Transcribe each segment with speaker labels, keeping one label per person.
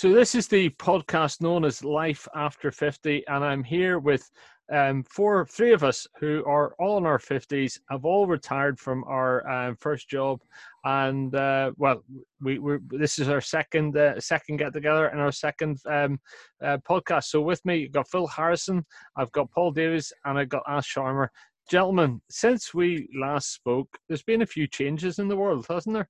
Speaker 1: So this is the podcast known as Life After 50, and I'm here with um, four, three of us who are all in our 50s, have all retired from our um, first job, and uh, well, we we this is our second uh, second get together and our second um, uh, podcast. So with me, you've got Phil Harrison, I've got Paul Davies, and I've got Ash Sharma. Gentlemen, since we last spoke, there's been a few changes in the world, hasn't there?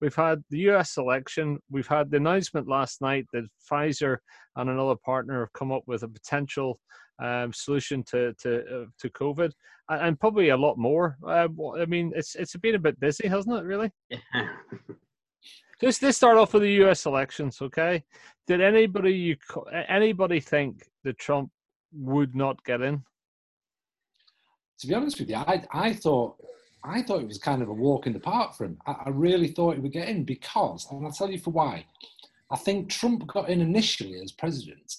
Speaker 1: We've had the US election. We've had the announcement last night that Pfizer and another partner have come up with a potential um, solution to to uh, to COVID, and, and, probably a lot more. Uh, I mean, it's it's been a bit busy, hasn't it? Really. Yeah. Just let's start off with the U.S. elections. Okay, did anybody you anybody think that Trump would not get in?
Speaker 2: To be honest with you, I I thought I thought it was kind of a walk in the park for him. I, I really thought he would get in because, and I'll tell you for why. I think Trump got in initially as president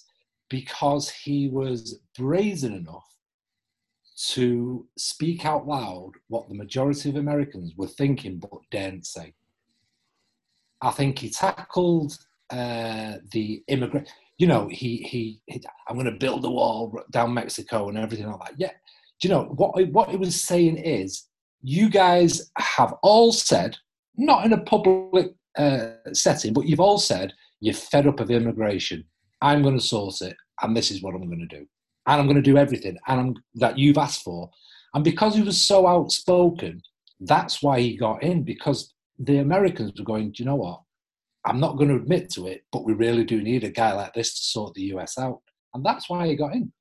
Speaker 2: because he was brazen enough to speak out loud what the majority of Americans were thinking but daren't say. I think he tackled uh, the immigrant. You know, he, he, he I'm going to build a wall down Mexico and everything like that. Yeah, do you know what? What he was saying is you guys have all said, not in a public uh, setting, but you've all said you're fed up of immigration. I'm going to source it, and this is what I'm going to do. And I'm going to do everything and I'm, that you've asked for. And because he was so outspoken, that's why he got in, because the Americans were going, do you know what? I'm not going to admit to it, but we really do need a guy like this to sort the US out. And that's why he got in.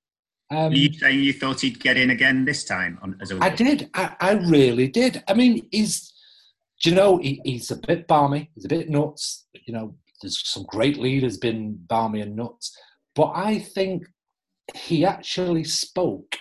Speaker 3: Um, Are you saying you thought he'd get in again this time? On, as a
Speaker 2: I did. I, I, really did. I mean, he's, do you know, he, he's a bit barmy. He's a bit nuts. You know, there's some great leaders been barmy and nuts. But I think he actually spoke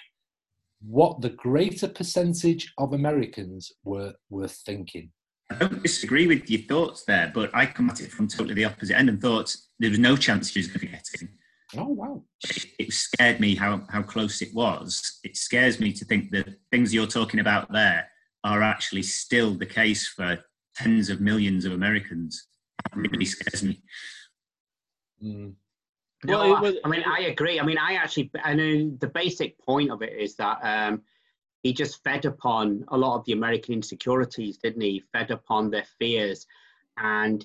Speaker 2: what the greater percentage of Americans were, were thinking.
Speaker 3: I don't disagree with your thoughts there, but I come at it from totally the opposite end and thought there was no chance he was going to get in.
Speaker 2: Oh wow!
Speaker 3: It, it, scared me how how close it was. It scares me to think that things you're talking about there are actually still the case for tens of millions of Americans. It really scares me.
Speaker 4: Mm. No, I, I, mean I agree. I mean I actually, I mean the basic point of it is that um, he just fed upon a lot of the American insecurities, didn't he? Fed upon their fears, and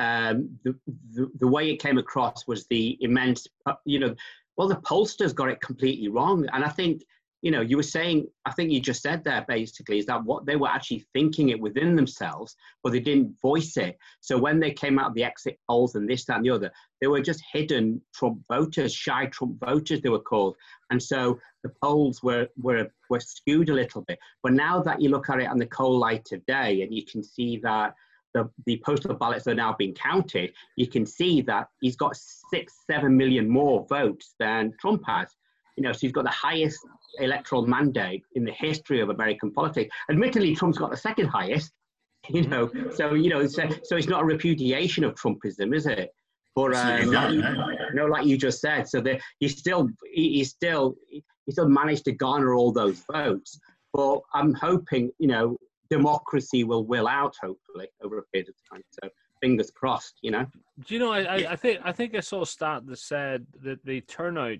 Speaker 4: um, the, the, the way it came across was the immense, uh, you know, well, the pollsters got it completely wrong. And I think, you know, you were saying, I think you just said there basically is that what they were actually thinking it within themselves, but they didn't voice it. So when they came out of the exit polls and this, that, and the other, they were just hidden Trump voters, shy Trump voters, they were called. And so the polls were, were, were skewed a little bit. But now that you look at it on the cold light of day and you can see that the, the postal ballots are now being counted, you can see that he's got six, seven million more votes than Trump has. You know, so he's got the highest electoral mandate in the history of American politics. Admittedly, Trump's got the second highest. You know, so you know, so, so it's not a repudiation of Trumpism, is it? But um, like you, you know, like you just said, so that he still, he, he still, he still managed to garner all those votes. But I'm hoping, you know, democracy will will out hopefully over a period of time. So fingers crossed, you know.
Speaker 1: Do you know? I, I think I think I saw a stat that said that the turnout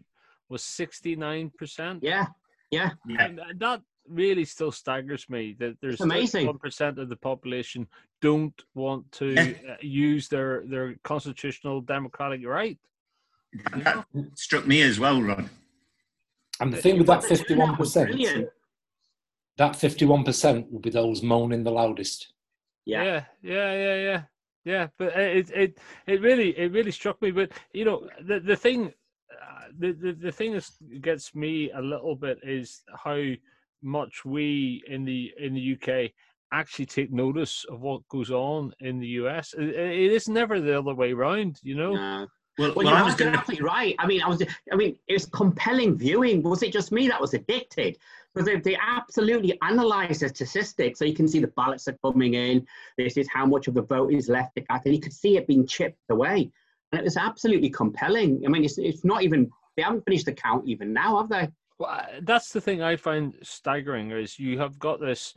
Speaker 1: was sixty nine percent.
Speaker 4: Yeah, yeah.
Speaker 1: And that really still staggers me that there's
Speaker 4: amazing
Speaker 1: one percent of the population don't want to uh, use their their constitutional democratic right.
Speaker 3: That struck me as well, Ron.
Speaker 2: And the thing with that fifty-one percent that 51% will be those moaning the loudest.
Speaker 1: Yeah. Yeah, yeah, yeah, yeah. Yeah, but it it it really it really struck me. But you know the the thing uh, the, the the thing that gets me a little bit is how much we in the in the UK actually take notice of what goes on in the US. it, it is never the other way around, you know.
Speaker 4: No. Well, well, well I was going to. Right. I mean, I was. I mean, it was compelling viewing. Was it just me that was addicted? Because they, they absolutely analyze the statistics, so you can see the ballots are coming in. This is how much of the vote is left to cast, and you could see it being chipped away. And it was absolutely compelling. I mean, it's it's not even. They haven't finished the count even now, have they?
Speaker 1: Well, that's the thing I find staggering is you have got this,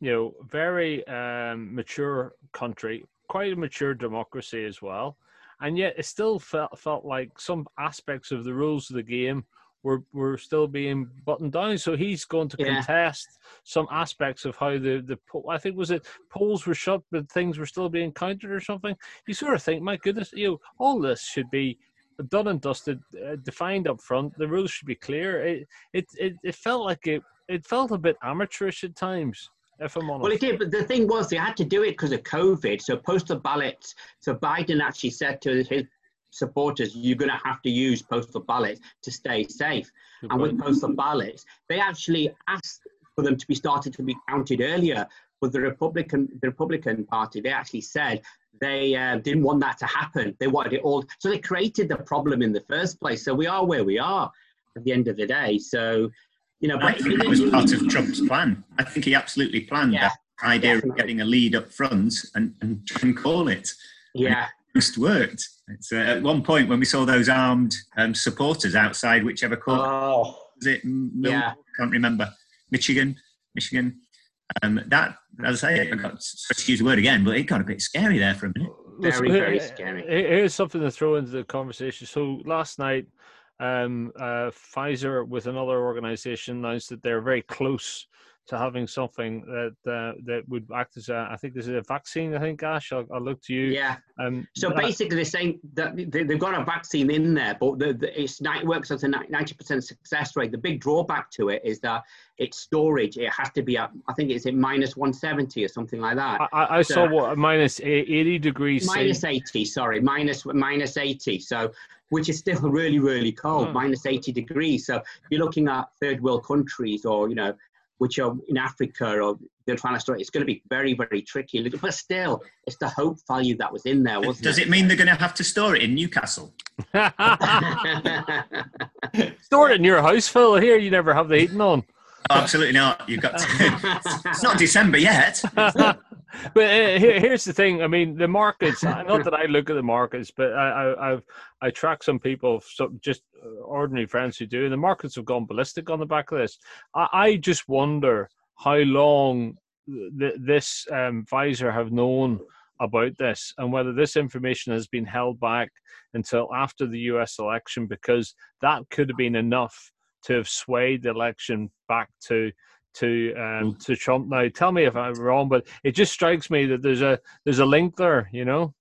Speaker 1: you know, very um, mature country, quite a mature democracy as well and yet it still felt felt like some aspects of the rules of the game were were still being buttoned down. So he's going to yeah. contest some aspects of how the the I think was it polls were shut, but things were still being counted or something. You sort of think, my goodness, you know, all this should be done and dusted, uh, defined up front. The rules should be clear. It, it it it felt like it it felt a bit amateurish at times. If I'm honest.
Speaker 4: Well, it did, but the thing was they had to do it because of COVID. So postal ballots. So Biden actually said to his supporters, you're going to have to use postal ballots to stay safe. Good and point. with postal ballots, they actually asked for them to be started to be counted earlier. But the Republican, the Republican Party, they actually said they uh, didn't want that to happen. They wanted it all. So they created the problem in the first place. So we are where we are at the end of the day. So, you know,
Speaker 3: I think that was part of Trump's plan. I think he absolutely planned yeah, that idea definitely. of getting a lead up front and, and, and call it.
Speaker 4: Yeah It
Speaker 3: just worked. Uh, at one point when we saw those armed um, supporters outside whichever court
Speaker 4: oh,
Speaker 3: was it? Mill- yeah, can't remember. Michigan, Michigan. Um, that, as I say, I got to use the word again, but it got a bit scary there for a minute.
Speaker 4: Very, very scary.
Speaker 1: Here's something to throw into the conversation. So last night, um, uh, Pfizer with another organization announced that they're very close to having something that uh, that would act as a, I think this is a vaccine. I think Ash, I'll, I'll look to you.
Speaker 4: Yeah. Um, so basically, they're saying that they've got a vaccine in there, but the, the, it's it works as a ninety percent success rate. The big drawback to it is that its storage it has to be at I think it's at minus one seventy or something like that.
Speaker 1: I, I so, saw what minus eighty degrees.
Speaker 4: Minus eighty, sorry, minus minus eighty. So which is still really, really cold, oh. minus 80 degrees. So you're looking at third world countries or, you know, which are in Africa or they're trying to store it. It's going to be very, very tricky. But still, it's the hope value that was in there, wasn't
Speaker 3: Does
Speaker 4: it?
Speaker 3: Does it mean they're going to have to store it in Newcastle?
Speaker 1: store it in your house, Phil. Here, you never have the heating on.
Speaker 3: Oh, absolutely not. You've got to. it's not December yet.
Speaker 1: but uh, here's the thing. I mean, the markets. Not that I look at the markets, but I, I, I've I track some people, so just ordinary friends who do, and the markets have gone ballistic on the back of this. I, I just wonder how long th- this um, Pfizer have known about this and whether this information has been held back until after the US election because that could have been enough to have swayed the election back to to um, to Trump. Now, tell me if I'm wrong, but it just strikes me that there's a there's a link there. You know,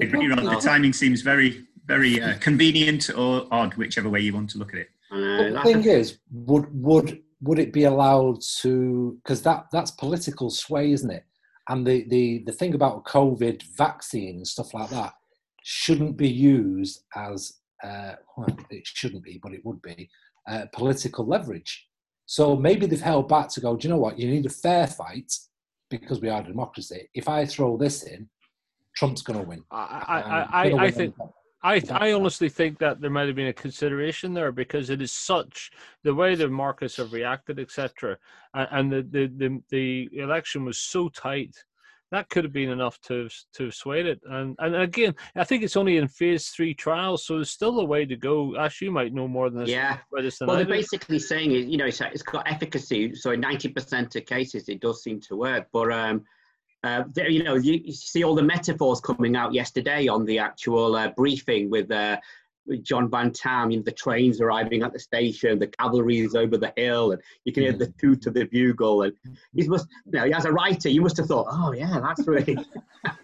Speaker 3: I agree. Ron. The timing seems very very uh, convenient or odd, whichever way you want to look at it.
Speaker 2: Uh, the thing is, would would would it be allowed to? Because that that's political sway, isn't it? And the the the thing about COVID vaccine and stuff like that shouldn't be used as uh, well, it shouldn't be, but it would be uh, political leverage. So maybe they've held back to go, do you know what? You need a fair fight because we are a democracy. If I throw this in, Trump's going to win.
Speaker 1: I, I, I, um, I think. I, I honestly think that there might have been a consideration there because it is such the way the markets have reacted, etc., and the, the, the the election was so tight that could have been enough to to have swayed it. And and again, I think it's only in phase three trials, so there's still a way to go. Ash, you might know more than this.
Speaker 4: Yeah.
Speaker 1: This
Speaker 4: well, they're basically saying is you know it's, it's got efficacy, so in ninety percent of cases it does seem to work. But um, uh, you know, you, you, see all the metaphors coming out yesterday on the actual uh, briefing with uh, John Van Tam, you know, the trains arriving at the station, the cavalry is over the hill, and you can hear the toot of the bugle. And he must, you know, as a writer, you must have thought, oh yeah, that's really,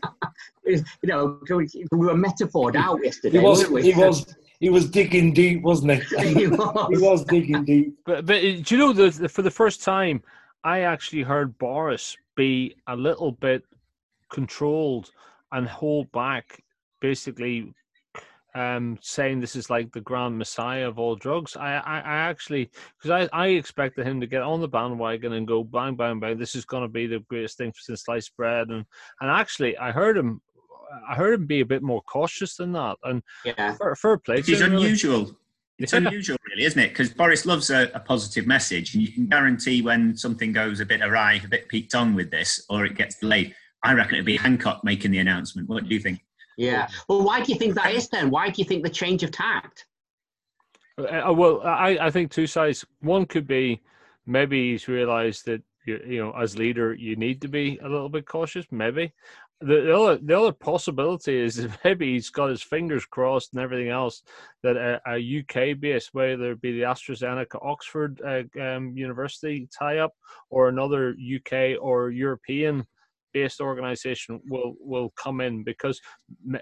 Speaker 4: you know, we were metaphored out yesterday.
Speaker 2: He was, he was, he was digging deep, wasn't he? he, was. he was digging deep.
Speaker 1: But, but uh, do you know that for the first time, I actually heard Boris be a little bit controlled and hold back basically um, saying this is like the grand messiah of all drugs. I, I, I actually, because I, I expected him to get on the bandwagon and go bang, bang, bang. This is going to be the greatest thing since sliced bread. And and actually, I heard him, I heard him be a bit more cautious than that. And
Speaker 4: yeah,
Speaker 1: for, for a place,
Speaker 3: it's unusual. Really. It's unusual, really, isn't it? Because Boris loves a, a, positive message, and you can guarantee when something goes a bit awry, a bit peaked on with this, or it gets delayed. I reckon it'd be Hancock making the announcement. What do you think?
Speaker 4: Yeah. Well, why do you think that is then? Why do you think the change of tact?
Speaker 1: Uh, uh, well, I, I think two sides. One could be maybe he's realised that you, you know as leader you need to be a little bit cautious. Maybe the other the other possibility is maybe he's got his fingers crossed and everything else that a, a UK base, whether it be the AstraZeneca Oxford uh, um, University tie up or another UK or European based organization will will come in because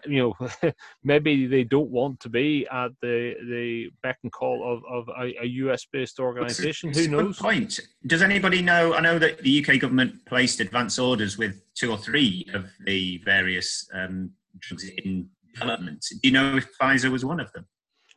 Speaker 1: you know maybe they don't want to be at the the beck and call of, of a, a US based organization. Who knows?
Speaker 3: point. Does anybody know? I know that the UK government placed advance orders with two or three of the various um, drugs in development. Do you know if Pfizer was one of them?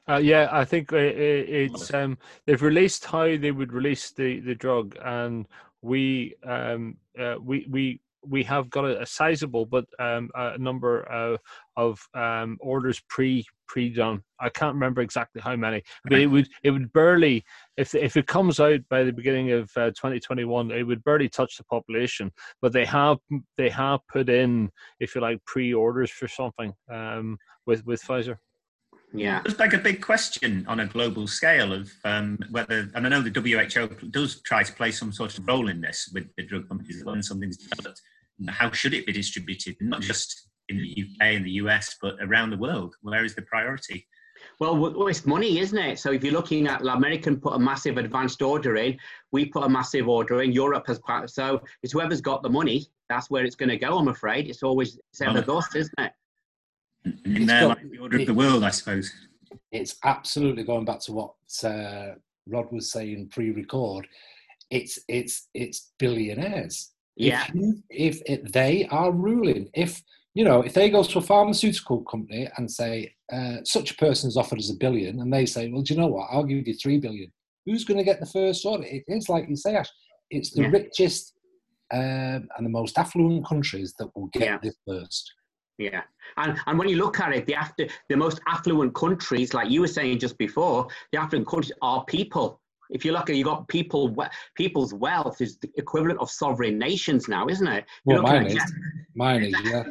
Speaker 1: Uh, yeah, I think it, it's um, they've released how they would release the, the drug, and we um, uh, we we we have got a, a sizable but um, a number uh, of um, orders pre pre done. I can't remember exactly how many, but it would it would barely if if it comes out by the beginning of uh, 2021, it would barely touch the population. But they have they have put in, if you like, pre orders for something um, with with Pfizer.
Speaker 3: Yeah, it's like a big question on a global scale of um, whether, and I know the WHO does try to play some sort of role in this with the drug companies when something's developed. How should it be distributed, not just in the UK and the US, but around the world? Where is the priority?
Speaker 4: Well, it's money, isn't it? So if you're looking at American put a massive advanced order in, we put a massive order in. Europe has so it's whoever's got the money. That's where it's going to go. I'm afraid it's always it's ever thus, isn't it?
Speaker 3: In there, got, like the order it, of the world, I suppose.
Speaker 2: It's absolutely going back to what uh, Rod was saying pre-record. It's it's it's billionaires.
Speaker 4: Yeah.
Speaker 2: If, you, if they are ruling, if you know, if they go to a pharmaceutical company and say uh, such a person is offered as a billion, and they say, well, do you know what? I'll give you three billion. Who's going to get the first order? It, it's like you say, Ash. It's the yeah. richest um, and the most affluent countries that will get yeah. this first.
Speaker 4: Yeah, and and when you look at it, the after the most affluent countries, like you were saying just before, the affluent countries are people. If you look at, you got people, people's wealth is the equivalent of sovereign nations now, isn't it?
Speaker 2: Well, mine is. Mine is, yeah.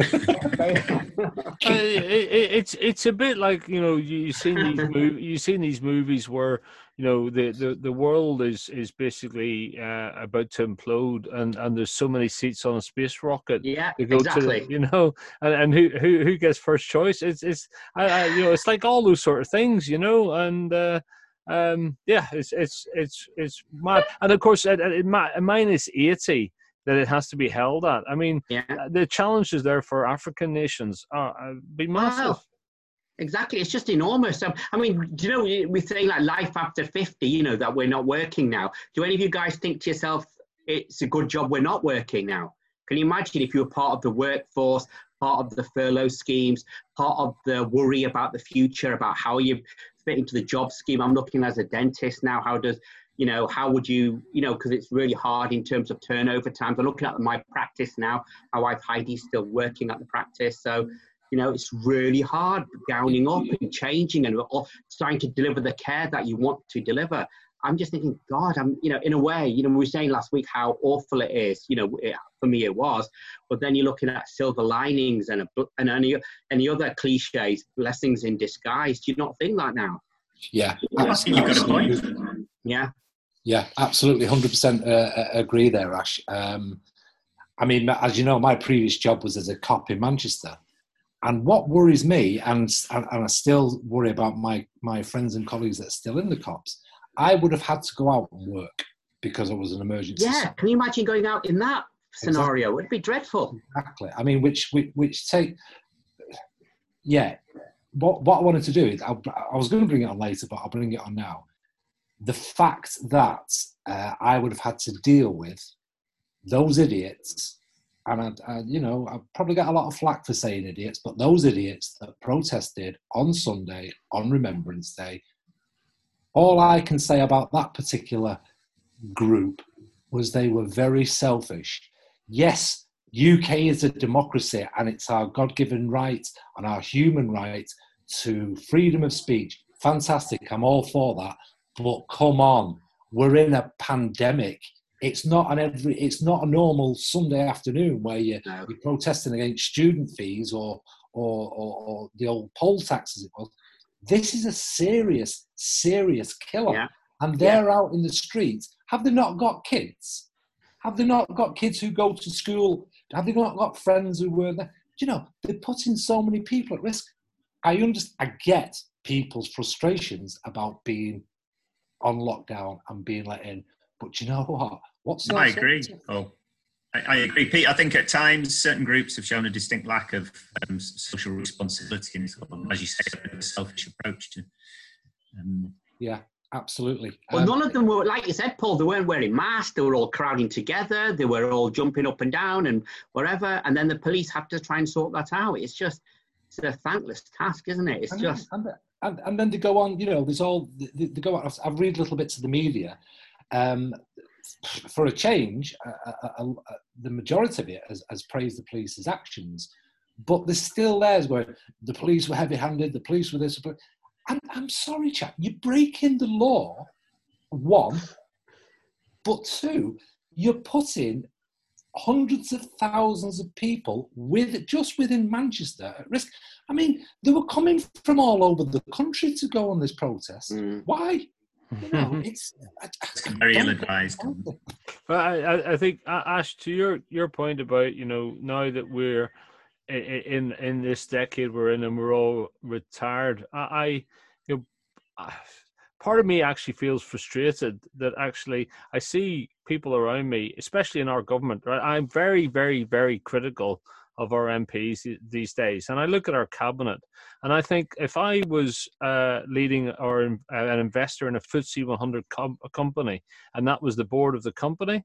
Speaker 1: uh, it, it, it's it's a bit like you know you've seen these mov- you've seen these movies where you know the the, the world is is basically uh, about to implode and and there's so many seats on a space rocket
Speaker 4: yeah exactly.
Speaker 1: to you know and, and who who who gets first choice it's it's I, I, you know it's like all those sort of things you know and uh um yeah it's it's it's it's mad and of course at, at minus 80 that it has to be held at i mean
Speaker 4: yeah.
Speaker 1: the challenges there for african nations are uh, be massive wow.
Speaker 4: Exactly, it's just enormous. Um, I mean, do you know we say like life after fifty? You know that we're not working now. Do any of you guys think to yourself, it's a good job we're not working now? Can you imagine if you were part of the workforce, part of the furlough schemes, part of the worry about the future, about how you fit into the job scheme? I'm looking as a dentist now. How does you know how would you you know because it's really hard in terms of turnover times. I'm looking at my practice now. My wife Heidi's still working at the practice, so you know, it's really hard gowning up and changing and trying to deliver the care that you want to deliver. I'm just thinking, God, I'm, you know, in a way, you know, we were saying last week how awful it is. You know, it, for me it was, but then you're looking at silver linings and a, and any any other cliches, blessings in disguise. Do you not think that now?
Speaker 2: Yeah,
Speaker 3: absolutely.
Speaker 4: Yeah,
Speaker 2: yeah, absolutely, hundred percent uh, agree there, Ash. Um, I mean, as you know, my previous job was as a cop in Manchester, and what worries me, and, and, I still worry about my, my friends and colleagues that are still in the cops, I would have had to go out and work because it was an emergency.
Speaker 4: Yeah, can you imagine going out in that scenario? Exactly. It'd be dreadful.
Speaker 2: Exactly. I mean, which which, which take, yeah. What what I wanted to do is I, I was going to bring it on later, but I'll bring it on now. The fact that uh, I would have had to deal with those idiots and I, I, you know, I probably get a lot of flack for saying idiots, but those idiots that protested on Sunday on Remembrance Day, all I can say about that particular group was they were very selfish. Yes, UK is a democracy and it's our God given right and our human right to freedom of speech. Fantastic, I'm all for that. But come on, we're in a pandemic it's not an every it's not a normal Sunday afternoon where you, no. you're protesting against student fees or, or, or or the old poll tax as it was. This is a serious, serious killer. Yeah. And they're yeah. out in the streets. Have they not got kids? Have they not got kids who go to school Have they not got friends who were there? you know, they're putting so many people at risk. I understand, I get people's frustrations about being on lockdown and being let in. But you know what? What's
Speaker 3: I agree. Oh, I, I, agree, Pete. I think at times certain groups have shown a distinct lack of um, social responsibility and, as you say, a selfish approach to.
Speaker 2: Um, yeah, absolutely.
Speaker 4: Well, um, none of them were, like you said, Paul. They weren't wearing masks. They were all crowding together. They were all jumping up and down and whatever. And then the police had to try and sort that out. It's just, it's a thankless task, isn't it? It's
Speaker 2: and
Speaker 4: just.
Speaker 2: And, and, and, then to go on, you know, there's all they, they go on. I've read little bits of the media. Um, for a change, uh, uh, uh, the majority of it has, has, praised the police's actions, but there's still there where the police were heavy-handed, the police were this. I'm, I'm sorry, chap, you're breaking the law, one, but two, you're putting hundreds of thousands of people with just within Manchester at risk. I mean, they were coming from all over the country to go on this protest. Mm. Why? You know, it's,
Speaker 3: it's very ill-advised.
Speaker 1: But I, I think Ash, to your your point about you know now that we're in in this decade we're in and we're all retired, I, I you know. Part of me actually feels frustrated that actually I see people around me, especially in our government. Right, I'm very, very, very critical of our MPs these days. And I look at our cabinet, and I think if I was uh, leading or uh, an investor in a FTSE 100 com- company, and that was the board of the company,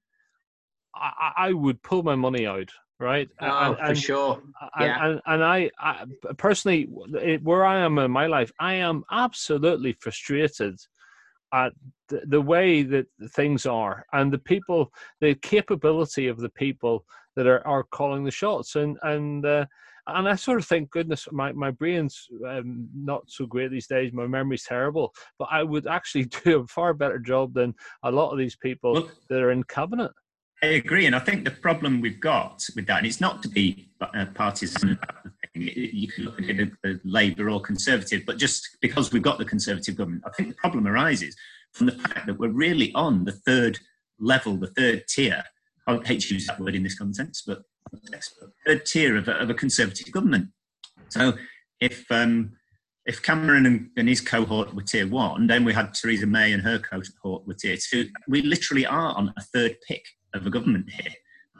Speaker 1: I, I would pull my money out. Right,
Speaker 4: oh, and, for sure.
Speaker 1: Yeah, and, and I, I personally, where I am in my life, I am absolutely frustrated at the, the way that things are and the people, the capability of the people that are, are calling the shots. And and uh, and I sort of think, goodness, my my brain's um, not so great these days. My memory's terrible, but I would actually do a far better job than a lot of these people well, that are in cabinet.
Speaker 3: I agree, and I think the problem we've got with that, and it's not to be uh, partisan You can look at it as Labour or Conservative, but just because we've got the Conservative government, I think the problem arises from the fact that we're really on the third level, the third tier I hate to use that word in this context, but third tier of a, of a conservative government. So if um, if Cameron and, and, his cohort were tier one, then we had Theresa May and her cohort were tier two. We literally are on a third pick of a government here.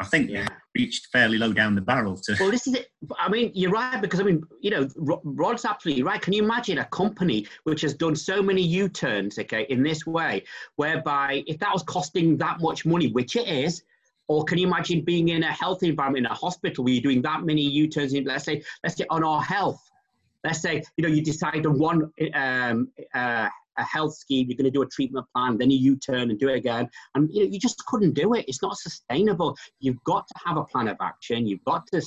Speaker 3: I think yeah. reached fairly low down the barrel. To
Speaker 4: well, this is it. I mean, you're right because I mean, you know, Rod's absolutely right. Can you imagine a company which has done so many U-turns, okay, in this way, whereby if that was costing that much money, which it is, or can you imagine being in a health environment in a hospital where you're doing that many U-turns in, let's say, let's say on our health. Let's say, you know, you decide on one um, uh, a health scheme, you're going to do a treatment plan, then you U-turn and do it again. And you know, you just couldn't do it. It's not sustainable. You've got to have a plan of action. You've got to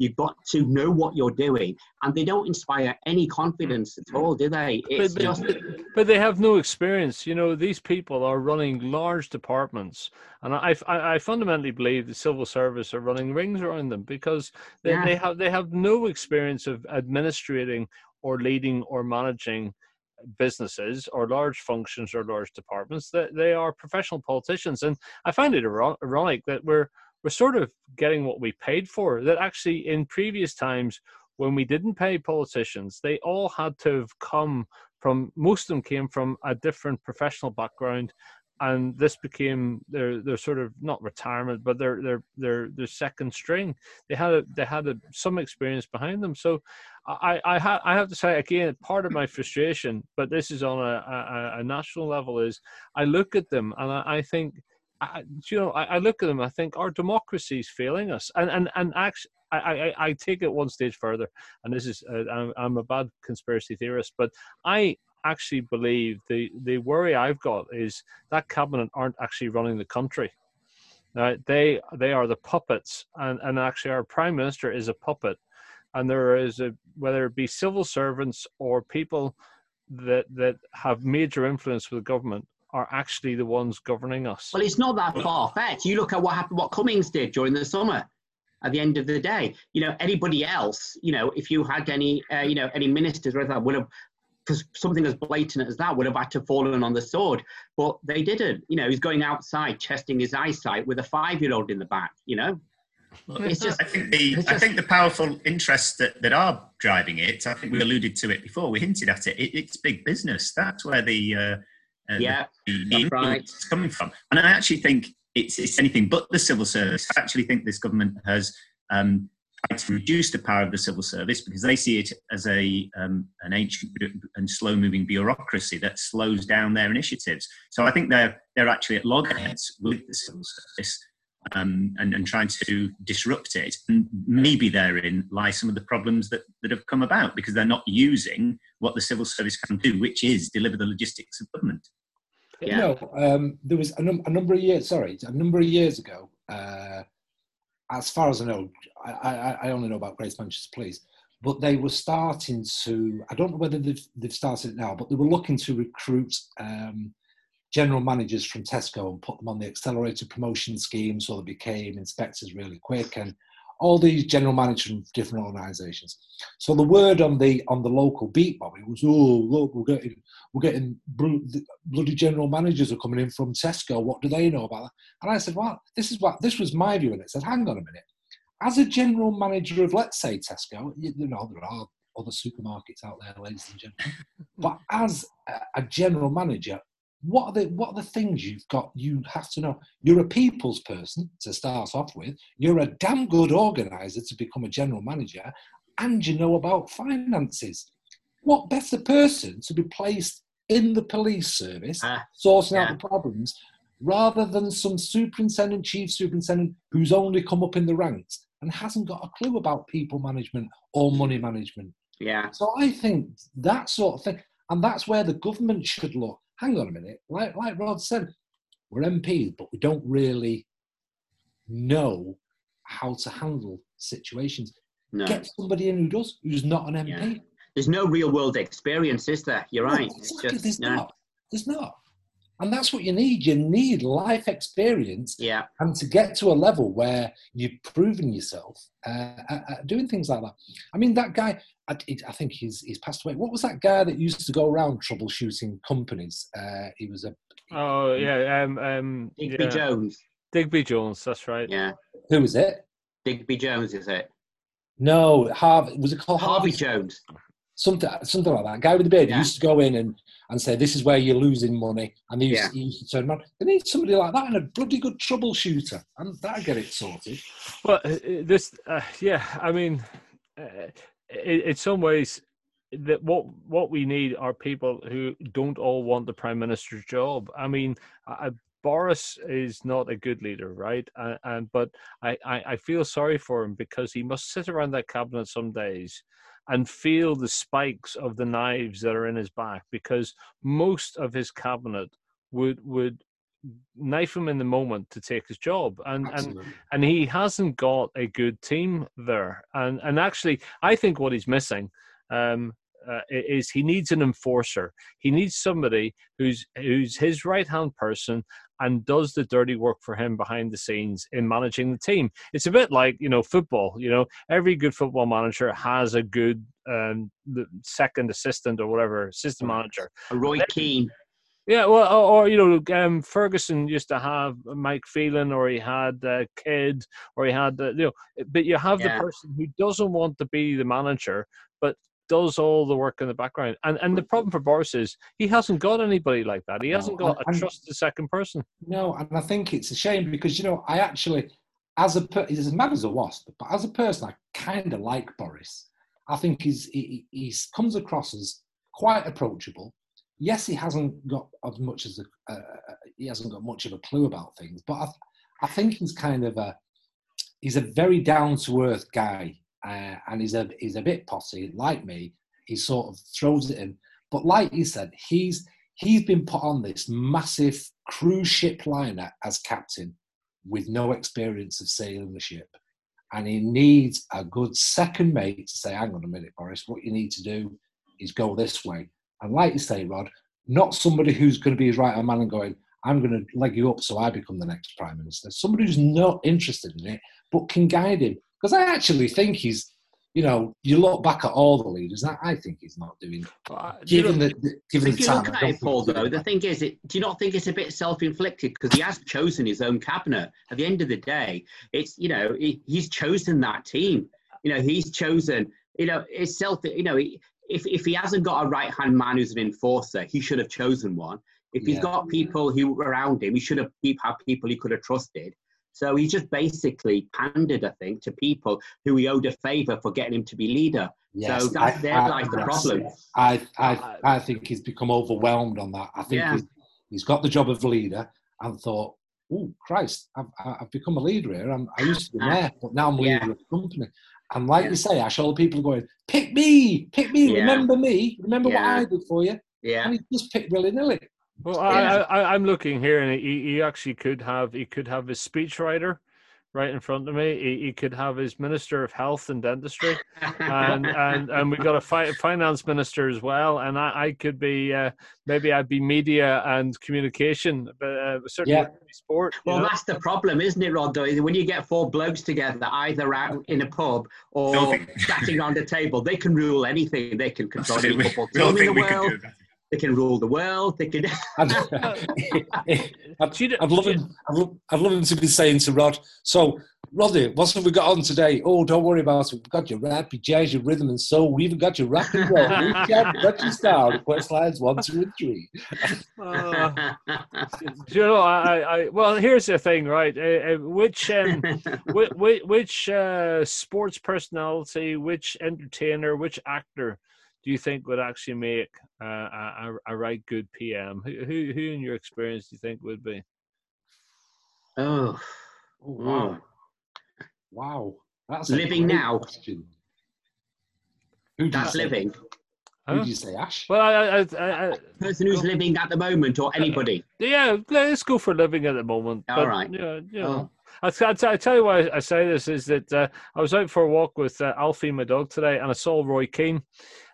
Speaker 4: You've got to know what you're doing, and they don't inspire any confidence at all, do they?
Speaker 1: It's but, just. But they have no experience. You know, these people are running large departments, and I, I, I fundamentally believe the civil service are running rings around them because they, yeah. they have they have no experience of administrating or leading or managing businesses or large functions or large departments that they are professional politicians and i find it ironic that we're we're sort of getting what we paid for. That actually, in previous times, when we didn't pay politicians, they all had to have come from, most of them came from a different professional background. And this became their their sort of not retirement, but their their their their second string. They had a, they had a, some experience behind them. So, I I, ha- I have to say again, part of my frustration, but this is on a, a, a national level, is I look at them and I, I think I, you know, I, I, look at them. I think our democracy is failing us, and and and actually, I, I, I take it one stage further. And this is, uh, I'm, I'm a bad conspiracy theorist, but I actually believe the the worry I've got is that cabinet aren't actually running the country. Uh, they they are the puppets, and and actually our prime minister is a puppet, and there is a whether it be civil servants or people that that have major influence with the government are actually the ones governing us.
Speaker 4: Well, it's not that far fetched. You look at what happened, what Cummings did during the summer. At the end of the day, you know, anybody else, you know, if you had any, uh, you know, any ministers or that would have, because something as blatant as that would have had to fallen on the sword, but they didn't. You know, he's going outside, testing his eyesight with a five-year-old in the back. You know,
Speaker 3: it's just, I think the just, I think the powerful interests that, that are driving it. I think we alluded to it before. We hinted at it. it it's big business. That's where the uh,
Speaker 4: uh yeah,
Speaker 3: the, the right. is coming from. And I actually think it's it's anything but the civil service. I actually think this government has um, to reduce the power of the civil service because they see it as a um, an ancient and slow moving bureaucracy that slows down their initiatives. So I think they're they're actually at loggerheads with the civil service um, and, and trying to disrupt it. And maybe therein lie some of the problems that, that have come about because they're not using what the civil service can do, which is deliver the logistics of government.
Speaker 2: Yeah. Um, there was a, num- a, number of years, sorry, a number of years ago, uh, as far as I know, I, I, I, only know about Greater Manchester Police, but they were starting to, I don't know whether they've, they've started it now, but they were looking to recruit um, general managers from Tesco and put them on the accelerated promotion scheme so they became inspectors really quick. And all these general managers from different organisations. So the word on the on the local beat bobby was, "Oh, look, we're getting we're getting bloody general managers are coming in from Tesco. What do they know about that?" And I said, "Well, this is what this was my view." And it said, "Hang on a minute. As a general manager of, let's say, Tesco, you, know there are other supermarkets out there, ladies and gentlemen, but as a general manager what are the what are the things you've got you have to know? You're a people's person to start off with. You're a damn good organizer to become a general manager. And you know about finances. What better person to be placed in the police service uh, sorting yeah. out the problems rather than some superintendent chief superintendent who's only come up in the ranks and hasn't got a clue about people management or money management?
Speaker 4: Yeah.
Speaker 2: So i think that sort of thing and that's where the government should look hang on a minute, like, like Rod said, we're MPs, but we don't really know how to handle situations. No. Get somebody in who does, who's not an MP. Yeah.
Speaker 4: There's no real world experience, is there? You're no, right.
Speaker 2: Exactly. Just, there's not. There's not. And that's what you need. You need life experience.
Speaker 4: Yeah.
Speaker 2: And to get to a level where you've proven yourself uh, at, doing things like that. I mean, that guy, I, I, think he's he's passed away. What was that guy that used to go around troubleshooting companies? Uh, he was a.
Speaker 1: Oh yeah, um, um,
Speaker 4: Digby
Speaker 1: yeah.
Speaker 4: Jones.
Speaker 1: Digby Jones, that's right.
Speaker 4: Yeah.
Speaker 2: Who was it?
Speaker 4: Digby Jones, is it?
Speaker 2: No, Harvey. Was it called
Speaker 4: Harvey, Harvey Jones?
Speaker 2: Something, something like that. Guy with the beard yeah. used to go in and and say this is where you're losing money, and he used, yeah. he used to turn around. They need somebody like that and a bloody good troubleshooter, and that'll get it sorted.
Speaker 1: Well, uh, this, uh, yeah, I mean, uh, in, in some ways, that what what we need are people who don't all want the prime minister's job. I mean, I, Boris is not a good leader, right? And, and but I, I, I feel sorry for him because he must sit around that cabinet some days and feel the spikes of the knives that are in his back because most of his cabinet would would knife him in the moment to take his job and Absolutely. and and he hasn't got a good team there and and actually i think what he's missing um, uh, is he needs an enforcer. He needs somebody who's who's his right hand person and does the dirty work for him behind the scenes in managing the team. It's a bit like you know football. You know, every good football manager has a good um, second assistant or whatever assistant manager.
Speaker 4: A Roy Keane.
Speaker 1: Yeah, well, or, or you know, um, Ferguson used to have Mike Phelan, or he had uh, Kidd, or he had uh, you know, but you have yeah. the person who doesn't want to be the manager, but does all the work in the background. And and the problem for Boris is he hasn't got anybody like that. He hasn't got a trusted second person.
Speaker 2: No, and I think it's a shame because you know I actually, as a he's as mad as a wasp, but as a person I kind of like Boris. I think he's he, he comes across as quite approachable. Yes, he hasn't got as much as a uh, he hasn't got much of a clue about things, but I, I think he's kind of a he's a very down to earth guy uh, and he's a he's a bit posse like me. He sort of throws it in, but like you said, he's he's been put on this massive cruise ship liner as captain with no experience of sailing the ship, and he needs a good second mate to say, "Hang on a minute, Boris, what you need to do is go this way." And like you say, Rod, not somebody who's going to be his right hand man and going, I'm going to leg you up so I become the next prime minister. Somebody who's not interested in it, but can guide him because I actually think he's you know, you look back at all the leaders, I, I think he's not doing. Uh, given the, the given
Speaker 4: if
Speaker 2: the
Speaker 4: you
Speaker 2: time,
Speaker 4: look at it, Paul, though, the thing is, it, do you not think it's a bit self-inflicted because he has chosen his own cabinet? At the end of the day, it's you know he, he's chosen that team. You know, he's chosen. You know, it's self. You know, if if he hasn't got a right-hand man who's an enforcer, he should have chosen one. If he's yeah. got people who around him, he should have had people he could have trusted. So he just basically pandered, I think, to people who he owed a favour for getting him to be leader. Yes, so that's I, there I, lies the problem.
Speaker 2: I, I, uh, I think he's become overwhelmed on that. I think yeah. he's, he's got the job of leader and thought, oh, Christ, I've, I've become a leader here. I'm, i used to be ah, there, but now I'm leader yeah. of the company. And like yeah. you say, Ash, all the people going, pick me, pick me, remember me, remember what I did for you.
Speaker 4: Yeah.
Speaker 2: And he just picked willy nilly.
Speaker 1: Well, yeah. I, I, am looking here, and he, he actually could have he could have his speechwriter right in front of me. He, he could have his minister of health and dentistry, and and and we've got a fi- finance minister as well. And I, I could be uh, maybe I'd be media and communication, but uh, certainly yeah. sport.
Speaker 4: Well, know? that's the problem, isn't it, Rod? Though when you get four blokes together, either out in a pub or chatting around a table, they can rule anything. They can control the football team in the world they can rule the world. They can. I'd,
Speaker 2: I'd, I'd, love him. I'd love, I'd love him to be saying to Rod. So, Roddy, what's have we got on today? Oh, don't worry about it. We've got your rap, your jazz, your rhythm and soul. We even got your rock and roll. We've got your style. Quest lines one, two, and three.
Speaker 1: uh, you know, I, I, well, here's the thing, right? Uh, uh which, um, which, which uh, sports personality, which entertainer, which actor do you think would actually make uh, a, a, right good PM? Who, who, who, in your experience, do you think would be?
Speaker 4: Oh, oh
Speaker 2: wow, wow,
Speaker 4: that's living now. Question.
Speaker 2: Who
Speaker 4: that's living.
Speaker 2: Who do you say, Ash?
Speaker 1: Well, I, I, I,
Speaker 4: person who's living at the moment, or anybody.
Speaker 1: Yeah, let's go for living at the moment.
Speaker 4: All but, right.
Speaker 1: Yeah, yeah. Oh. I, I, I tell you why I say this is that uh, I was out for a walk with uh, Alfie, my dog, today, and I saw Roy Keane,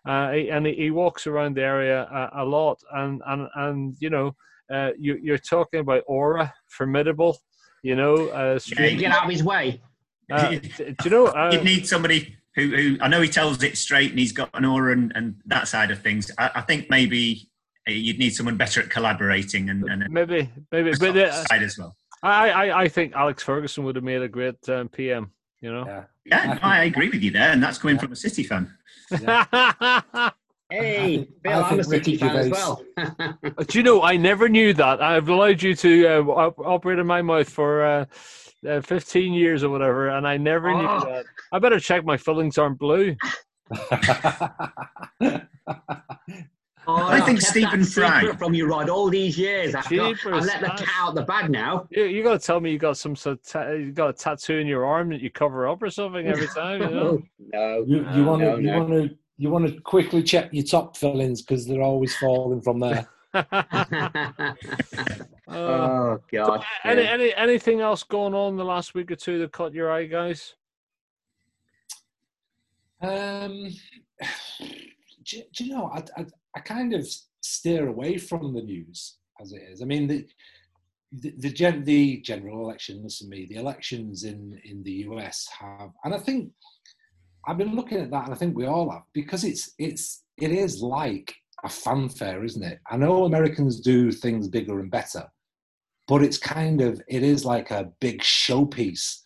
Speaker 1: uh, he, and he, he, walks around the area a, a, lot, and and and you know, uh, you, you're talking about aura, formidable, you know, uh,
Speaker 4: yeah, get out of his way.
Speaker 1: Uh, do you know? Uh,
Speaker 3: you need somebody who, who I know he tells it straight, and he's got an aura and, and that side of things. I, I think maybe you'd need someone better at collaborating and, and
Speaker 1: maybe maybe but uh,
Speaker 3: side as well.
Speaker 1: I, I, I think Alex Ferguson would have made a great um, PM. You know.
Speaker 3: Yeah, yeah no, I agree with you there, and that's coming yeah. from a City fan.
Speaker 4: Yeah. Hey, Bill, I'm a City fan as well.
Speaker 1: Do you know, I never knew that. I've allowed you to uh, op- operate in my mouth for uh, uh, 15 years or whatever, and I never oh. knew that. I better check my fillings aren't blue.
Speaker 4: Oh, I think Stephen Fry from you, Rod, all these years. I've, got, I've let the cat out the bag now.
Speaker 1: You, you got to tell me you got some sort ta- you got a tattoo in your arm that you cover up or something every time. You know?
Speaker 4: no,
Speaker 2: you, you want to no, you want to you want to quickly check your top fillings because they're always falling from there.
Speaker 4: oh God!
Speaker 1: Any, any anything else going on the last week or two that caught your eye, guys?
Speaker 2: Um, do, do you know? I, I I kind of steer away from the news as it is. I mean, the the, the, gen, the general election, listen to me, the elections in, in the US have, and I think I've been looking at that, and I think we all have, because it's it's it is like a fanfare, isn't it? I know Americans do things bigger and better, but it's kind of it is like a big showpiece,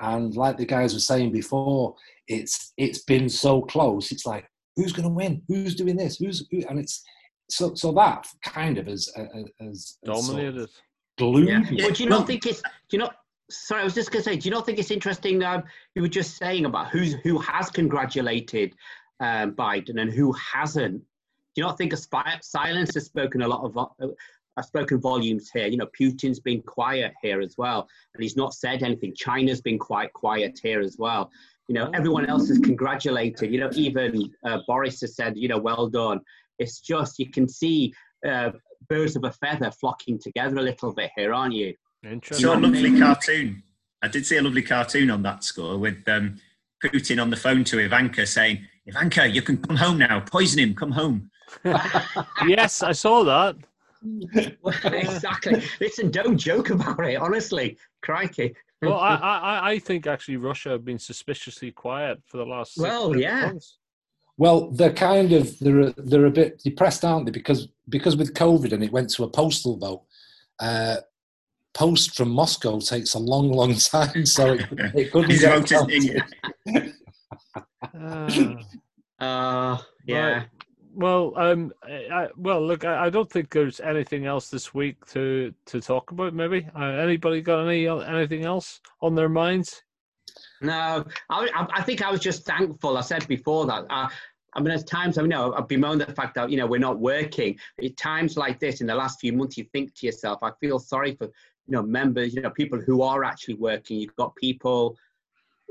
Speaker 2: and like the guys were saying before, it's it's been so close. It's like who's going to win? Who's doing this? Who's who? and it's so so that kind of as as,
Speaker 1: dominated.
Speaker 2: Glue.
Speaker 4: Yeah. yeah. do you not think it's? Do you not? Sorry, I was just going to say. Do you not think it's interesting? Um, you were just saying about who's who has congratulated um, Biden and who hasn't. Do you not think a spy, silence has spoken a lot of uh, has spoken volumes here. You know, Putin's been quiet here as well, and he's not said anything. China's been quite quiet here as well. You know, everyone else is congratulated. You know, even uh, Boris has said, you know, well done. It's just you can see uh, birds of a feather flocking together a little bit here, aren't you?
Speaker 3: Interesting. Saw a lovely cartoon. I did see a lovely cartoon on that score with um, Putin on the phone to Ivanka saying, "Ivanka, you can come home now. Poison him. Come home."
Speaker 1: yes, I saw that.
Speaker 4: exactly. Listen, don't joke about it. Honestly, crikey.
Speaker 1: Well, I, I, I think actually Russia have been suspiciously quiet for the last.
Speaker 4: Well, yeah. Months.
Speaker 2: Well, they're kind of they're they're a bit depressed, aren't they? Because because with COVID and it went to a postal vote. Uh, post from Moscow takes a long, long time, so it, it couldn't get counted.
Speaker 4: uh, uh, yeah.
Speaker 1: Right. Well, um, I, well, look, I, I, don't think there's anything else this week to to talk about. Maybe uh, anybody got any anything else on their minds?
Speaker 4: No, I, I think I was just thankful. I said before that. Uh, I mean, at times I know I've bemoaned the fact that you know we're not working. At times like this, in the last few months, you think to yourself, I feel sorry for you know members, you know people who are actually working. You've got people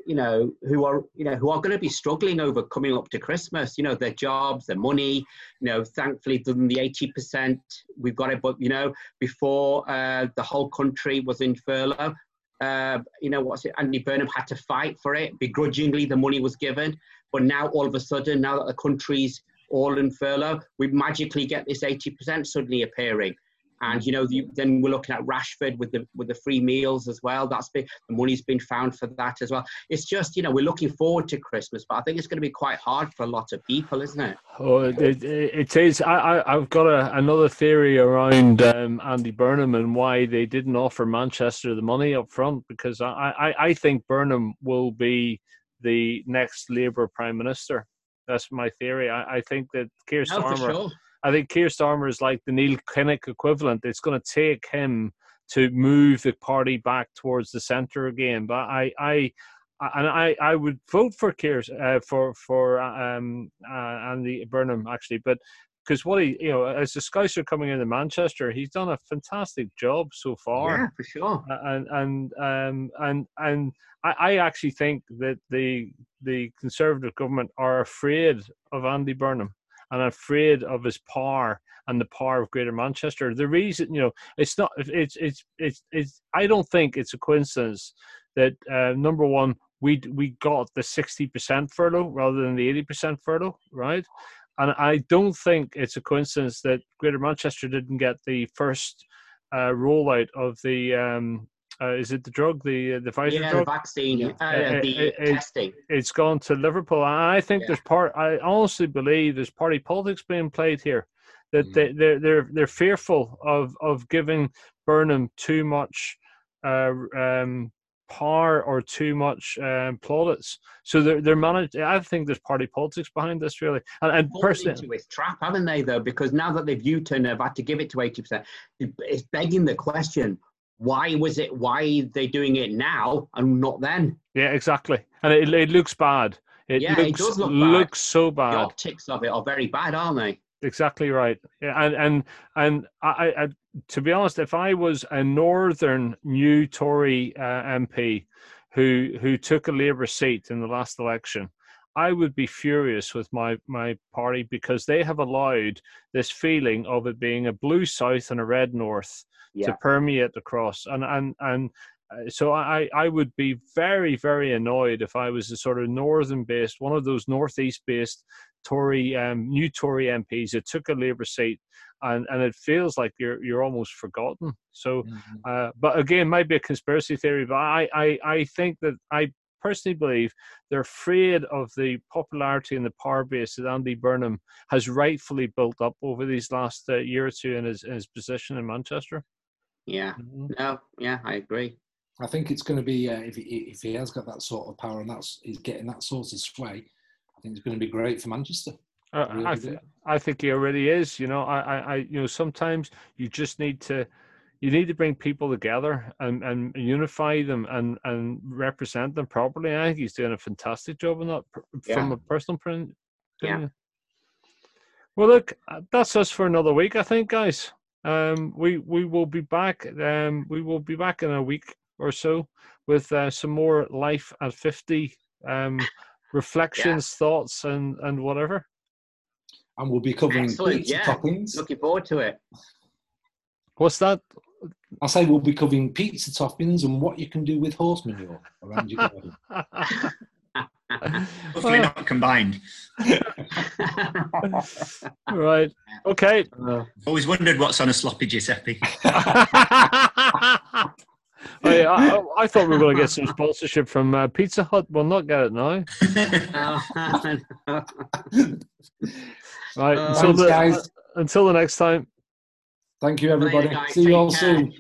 Speaker 4: you know, who are, you know, who are going to be struggling over coming up to Christmas, you know, their jobs, their money, you know, thankfully, than the 80%, we've got it, but, you know, before uh, the whole country was in furlough, uh, you know, what's it, Andy Burnham had to fight for it. Begrudgingly, the money was given. But now, all of a sudden, now that the country's all in furlough, we magically get this 80% suddenly appearing. And you know, the, then we're looking at Rashford with the with the free meals as well. That's been the money's been found for that as well. It's just you know we're looking forward to Christmas, but I think it's going to be quite hard for a lot of people, isn't it?
Speaker 1: Oh, it, it is. I, I have got a, another theory around um, Andy Burnham and why they didn't offer Manchester the money up front because I I, I think Burnham will be the next Labour Prime Minister. That's my theory. I, I think that Keir Starmer. Sure I think Keir Starmer is like the Neil Kinnock equivalent. It's going to take him to move the party back towards the centre again. But I, I, and I, I would vote for Keir uh, for for um, uh, Andy Burnham actually, but because what he, you know, as the Scouser coming into Manchester, he's done a fantastic job so far.
Speaker 4: Yeah, for sure.
Speaker 1: And and um and and I, I actually think that the the Conservative government are afraid of Andy Burnham and afraid of his power and the power of Greater Manchester. The reason, you know, it's not, it's, it's, it's, it's I don't think it's a coincidence that uh, number one, we we got the sixty percent furlough rather than the eighty percent furlough, right? And I don't think it's a coincidence that Greater Manchester didn't get the first uh, rollout of the um, uh, is it the drug, the uh, the Pfizer
Speaker 4: yeah,
Speaker 1: drug?
Speaker 4: the vaccine, yeah. uh, the it, testing.
Speaker 1: It, has gone to Liverpool. I think yeah. there's part. I honestly believe there's party politics being played here. That mm. they, they're they're they're fearful of of giving Burnham too much uh, um, power or too much um, plaudits. So they're they're managed. I think there's party politics behind this really. And, and personally,
Speaker 4: into his trap, haven't they? Though, because now that they've U-turned, they've had to give it to eighty percent. It's begging the question: why was it why they doing it now and not then?
Speaker 1: Yeah exactly. And it, it looks bad. It yeah, looks, it does look looks so bad. The
Speaker 4: optics of it are very bad aren't they?
Speaker 1: Exactly right. Yeah, and and and I, I to be honest if i was a northern new tory uh, mp who who took a labour seat in the last election I would be furious with my, my party because they have allowed this feeling of it being a blue south and a red north yeah. to permeate across. And and and uh, so I I would be very very annoyed if I was a sort of northern based one of those northeast based Tory um, new Tory MPs that took a Labour seat. And, and it feels like you're you're almost forgotten. So, mm-hmm. uh, but again, might be a conspiracy theory. But I, I I think that I personally believe they're afraid of the popularity and the power base that Andy Burnham has rightfully built up over these last uh, year or two in his, in his position in Manchester.
Speaker 4: Yeah. Mm-hmm. No. Yeah, I agree.
Speaker 2: I think it's going to be uh, if he, if he has got that sort of power and that's he's getting that sort of sway. I think it's going to be great for Manchester.
Speaker 1: Uh, I, really I, th- I think he already is. You know, I, I, I, you know, sometimes you just need to, you need to bring people together and, and unify them and, and represent them properly. I think he's doing a fantastic job in that yeah. from a personal point.
Speaker 4: Yeah.
Speaker 1: Well, look, uh, that's us for another week, I think, guys. Um, we we will be back. Um, we will be back in a week or so with uh, some more life at fifty um, reflections, yeah. thoughts, and and whatever.
Speaker 2: And we'll be covering Excellent. pizza yeah. toppings.
Speaker 4: Looking forward to it.
Speaker 1: What's that?
Speaker 2: I say we'll be covering pizza toppings and what you can do with horse manure around your garden.
Speaker 3: Hopefully not combined.
Speaker 1: right. Okay.
Speaker 3: Uh, Always wondered what's on a sloppy Giuseppe.
Speaker 1: I, I, I, thought we were going to get some sponsorship from uh, Pizza Hut. We'll not get it now. right. Uh, until, the, guys. until the next time.
Speaker 2: Thank you, everybody. See you all care. soon.